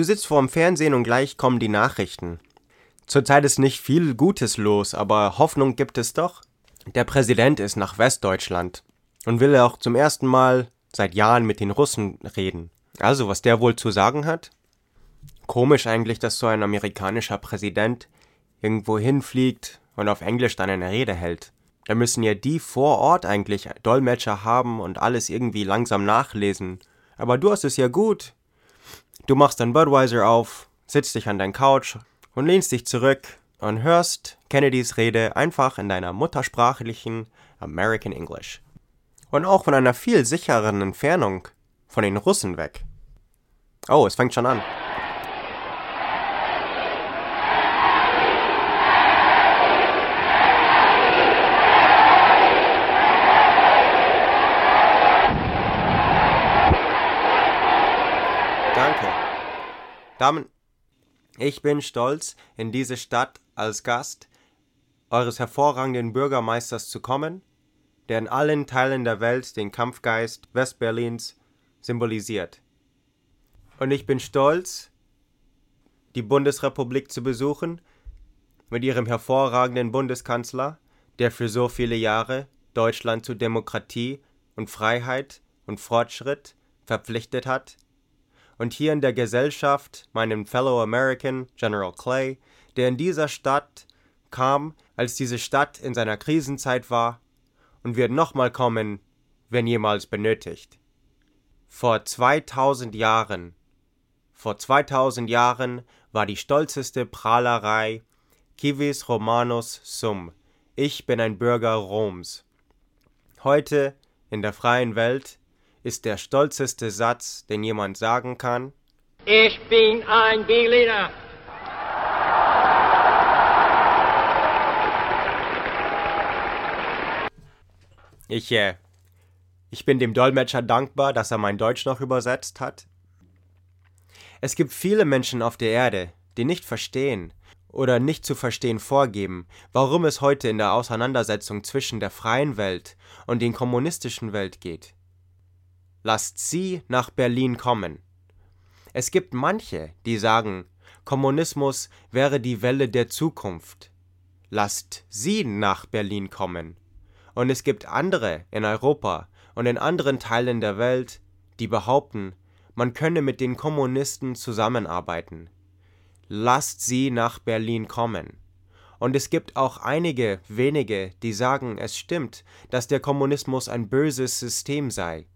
Du sitzt vorm Fernsehen und gleich kommen die Nachrichten. Zurzeit ist nicht viel Gutes los, aber Hoffnung gibt es doch. Der Präsident ist nach Westdeutschland und will auch zum ersten Mal seit Jahren mit den Russen reden. Also, was der wohl zu sagen hat? Komisch eigentlich, dass so ein amerikanischer Präsident irgendwo hinfliegt und auf Englisch dann eine Rede hält. Da müssen ja die vor Ort eigentlich Dolmetscher haben und alles irgendwie langsam nachlesen. Aber du hast es ja gut. Du machst dein Budweiser auf, sitzt dich an dein Couch und lehnst dich zurück und hörst Kennedys Rede einfach in deiner muttersprachlichen American English. Und auch von einer viel sichereren Entfernung von den Russen weg. Oh, es fängt schon an. Damen, ich bin stolz, in diese Stadt als Gast eures hervorragenden Bürgermeisters zu kommen, der in allen Teilen der Welt den Kampfgeist Westberlins symbolisiert. Und ich bin stolz, die Bundesrepublik zu besuchen, mit ihrem hervorragenden Bundeskanzler, der für so viele Jahre Deutschland zu Demokratie und Freiheit und Fortschritt verpflichtet hat, und hier in der Gesellschaft meinem Fellow American General Clay, der in dieser Stadt kam, als diese Stadt in seiner Krisenzeit war und wird nochmal kommen, wenn jemals benötigt. Vor 2000 Jahren, vor 2000 Jahren war die stolzeste Prahlerei Civis Romanus Sum. Ich bin ein Bürger Roms. Heute, in der freien Welt, ist der stolzeste Satz, den jemand sagen kann. Ich bin ein Berliner. Ich, äh, ich bin dem Dolmetscher dankbar, dass er mein Deutsch noch übersetzt hat. Es gibt viele Menschen auf der Erde, die nicht verstehen oder nicht zu verstehen vorgeben, warum es heute in der Auseinandersetzung zwischen der freien Welt und den kommunistischen Welt geht. Lasst sie nach Berlin kommen. Es gibt manche, die sagen, Kommunismus wäre die Welle der Zukunft. Lasst sie nach Berlin kommen. Und es gibt andere in Europa und in anderen Teilen der Welt, die behaupten, man könne mit den Kommunisten zusammenarbeiten. Lasst sie nach Berlin kommen. Und es gibt auch einige wenige, die sagen, es stimmt, dass der Kommunismus ein böses System sei,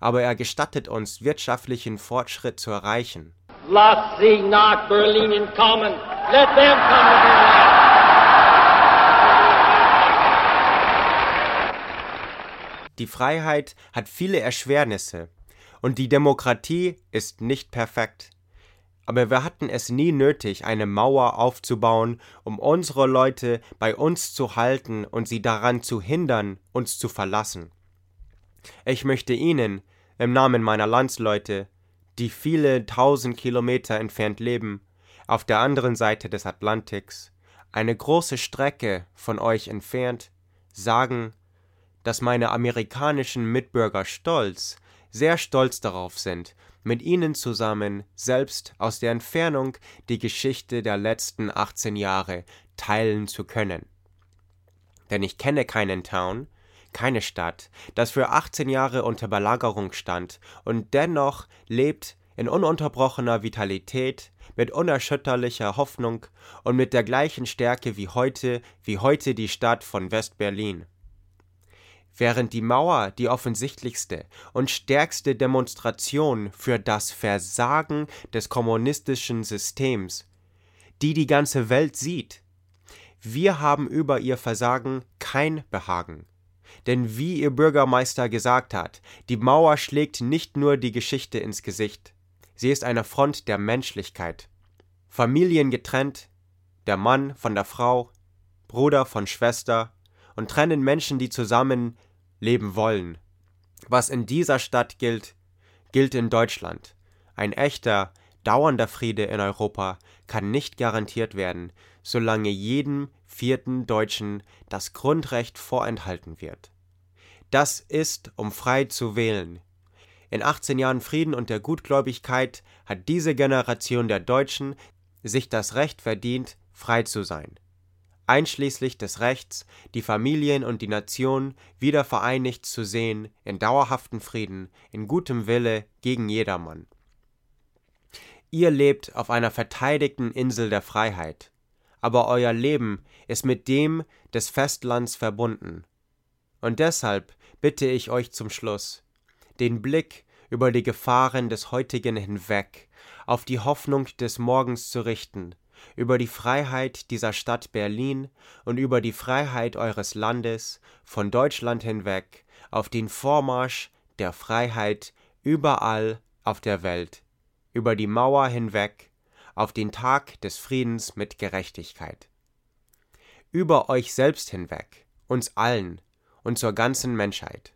aber er gestattet uns wirtschaftlichen Fortschritt zu erreichen. Lass sie nach Berlin kommen. Let them come to Berlin. Die Freiheit hat viele Erschwernisse und die Demokratie ist nicht perfekt. Aber wir hatten es nie nötig, eine Mauer aufzubauen, um unsere Leute bei uns zu halten und sie daran zu hindern, uns zu verlassen. Ich möchte Ihnen, im Namen meiner Landsleute, die viele tausend Kilometer entfernt leben, auf der anderen Seite des Atlantiks, eine große Strecke von euch entfernt, sagen, dass meine amerikanischen Mitbürger stolz, sehr stolz darauf sind, mit ihnen zusammen selbst aus der Entfernung die Geschichte der letzten 18 Jahre teilen zu können. Denn ich kenne keinen Town, keine Stadt, das für 18 Jahre unter Belagerung stand und dennoch lebt in ununterbrochener Vitalität, mit unerschütterlicher Hoffnung und mit der gleichen Stärke wie heute, wie heute die Stadt von West-Berlin. während die Mauer die offensichtlichste und stärkste Demonstration für das Versagen des kommunistischen Systems, die die ganze Welt sieht. Wir haben über ihr Versagen kein Behagen. Denn wie ihr Bürgermeister gesagt hat, die Mauer schlägt nicht nur die Geschichte ins Gesicht, sie ist eine Front der Menschlichkeit. Familien getrennt, der Mann von der Frau, Bruder von Schwester und trennen Menschen, die zusammen leben wollen. Was in dieser Stadt gilt, gilt in Deutschland. Ein echter, dauernder Friede in Europa kann nicht garantiert werden, solange jedem vierten Deutschen das Grundrecht vorenthalten wird. Das ist, um frei zu wählen. In 18 Jahren Frieden und der Gutgläubigkeit hat diese Generation der Deutschen sich das Recht verdient, frei zu sein einschließlich des Rechts, die Familien und die Nation wieder vereinigt zu sehen in dauerhaften Frieden, in gutem Wille gegen jedermann. Ihr lebt auf einer verteidigten Insel der Freiheit, aber euer Leben ist mit dem des Festlands verbunden. Und deshalb bitte ich euch zum Schluss, den Blick über die Gefahren des heutigen hinweg auf die Hoffnung des Morgens zu richten, über die Freiheit dieser Stadt Berlin und über die Freiheit eures Landes von Deutschland hinweg auf den Vormarsch der Freiheit überall auf der Welt, über die Mauer hinweg auf den Tag des Friedens mit Gerechtigkeit. Über euch selbst hinweg, uns allen und zur ganzen Menschheit.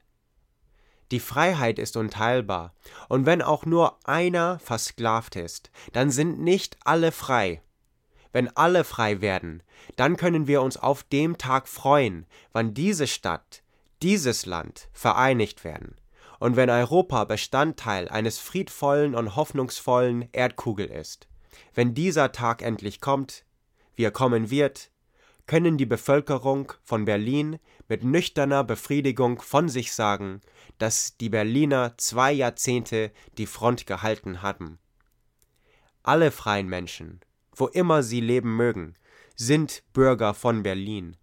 Die Freiheit ist unteilbar, und wenn auch nur einer versklavt ist, dann sind nicht alle frei. Wenn alle frei werden, dann können wir uns auf dem Tag freuen, wann diese Stadt, dieses Land vereinigt werden und wenn Europa Bestandteil eines friedvollen und hoffnungsvollen Erdkugel ist. Wenn dieser Tag endlich kommt, wie er kommen wird, können die Bevölkerung von Berlin mit nüchterner Befriedigung von sich sagen, dass die Berliner zwei Jahrzehnte die Front gehalten haben. Alle freien Menschen, wo immer sie leben mögen, sind Bürger von Berlin.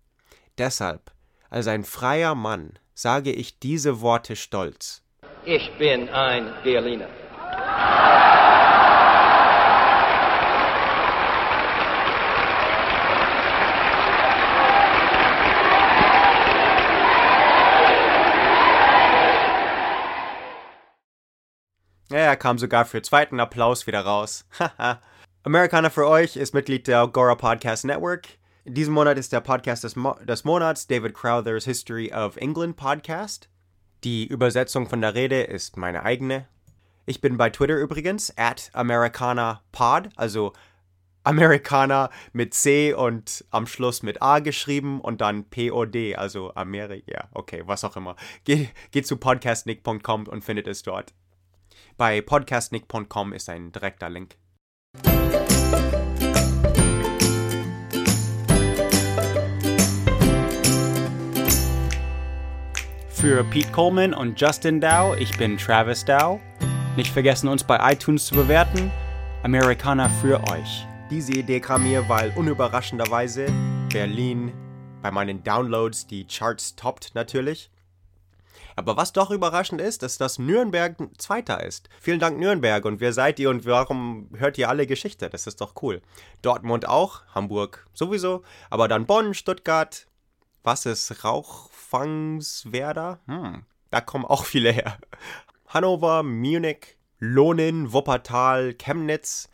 Deshalb, als ein freier Mann, sage ich diese Worte stolz. Ich bin ein Berliner. Ja, er kam sogar für zweiten Applaus wieder raus. Haha. Amerikaner für euch ist Mitglied der Agora Podcast Network. In diesem Monat ist der Podcast des, Mo des Monats David Crowthers History of England Podcast. Die Übersetzung von der Rede ist meine eigene. Ich bin bei Twitter übrigens, at AmericanaPod, also Amerikaner mit C und am Schluss mit A geschrieben und dann POD, also Amerika, ja, okay, was auch immer. Geht geh zu podcastnick.com und findet es dort. Bei podcastnick.com ist ein direkter Link. Für Pete Coleman und Justin Dow, ich bin Travis Dow. Nicht vergessen, uns bei iTunes zu bewerten. Amerikaner für euch. Diese Idee kam mir, weil unüberraschenderweise Berlin bei meinen Downloads die Charts toppt natürlich. Aber was doch überraschend ist, ist, dass Nürnberg Zweiter ist. Vielen Dank Nürnberg und wer seid ihr und warum hört ihr alle Geschichte? Das ist doch cool. Dortmund auch, Hamburg sowieso, aber dann Bonn, Stuttgart. Was ist Rauchfangswerder? Hm, da kommen auch viele her. Hannover, Munich, Lohnen, Wuppertal, Chemnitz.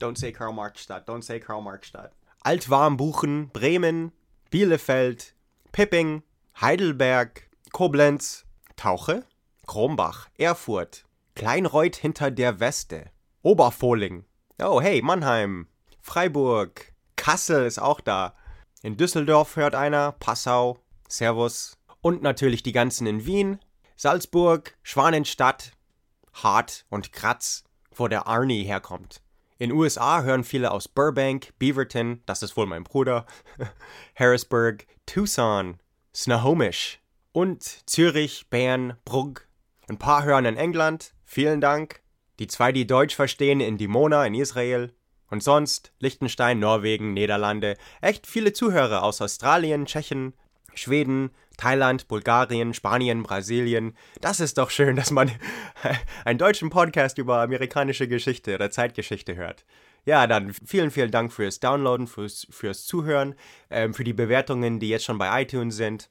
Don't say Karl Marxstadt, don't say Karl Marxstadt. Altwarmbuchen, Bremen, Bielefeld, Pipping, Heidelberg, Koblenz, Tauche, Krombach, Erfurt, Kleinreuth hinter der Weste, Oberfohling. Oh, hey, Mannheim, Freiburg, Kassel ist auch da. In Düsseldorf hört einer, Passau, Servus. Und natürlich die ganzen in Wien, Salzburg, Schwanenstadt, Hart und Kratz, wo der Arnie herkommt. In USA hören viele aus Burbank, Beaverton, das ist wohl mein Bruder, Harrisburg, Tucson, Snohomish, und Zürich, Bern, Brugg. Ein paar hören in England, vielen Dank. Die zwei, die Deutsch verstehen, in Dimona in Israel. Und sonst Liechtenstein, Norwegen, Niederlande. Echt viele Zuhörer aus Australien, Tschechien, Schweden, Thailand, Bulgarien, Spanien, Brasilien. Das ist doch schön, dass man einen deutschen Podcast über amerikanische Geschichte oder Zeitgeschichte hört. Ja, dann vielen, vielen Dank fürs Downloaden, fürs, fürs Zuhören, ähm, für die Bewertungen, die jetzt schon bei iTunes sind.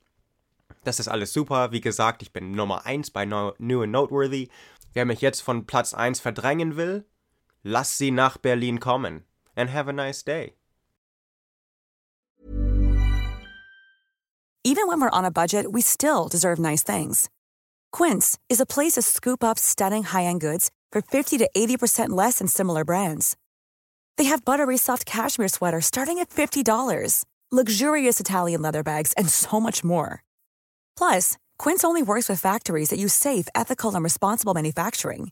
Das ist alles super. Wie gesagt, ich bin Nummer 1 bei New and Noteworthy. Wer mich jetzt von Platz 1 verdrängen will, lass sie nach Berlin kommen. And have a nice day. Even when we're on a budget, we still deserve nice things. Quince is a place to scoop up stunning high-end goods for 50 to 80% less than similar brands. They have buttery soft cashmere sweaters starting at $50, luxurious Italian leather bags, and so much more. Plus, Quince only works with factories that use safe, ethical, and responsible manufacturing.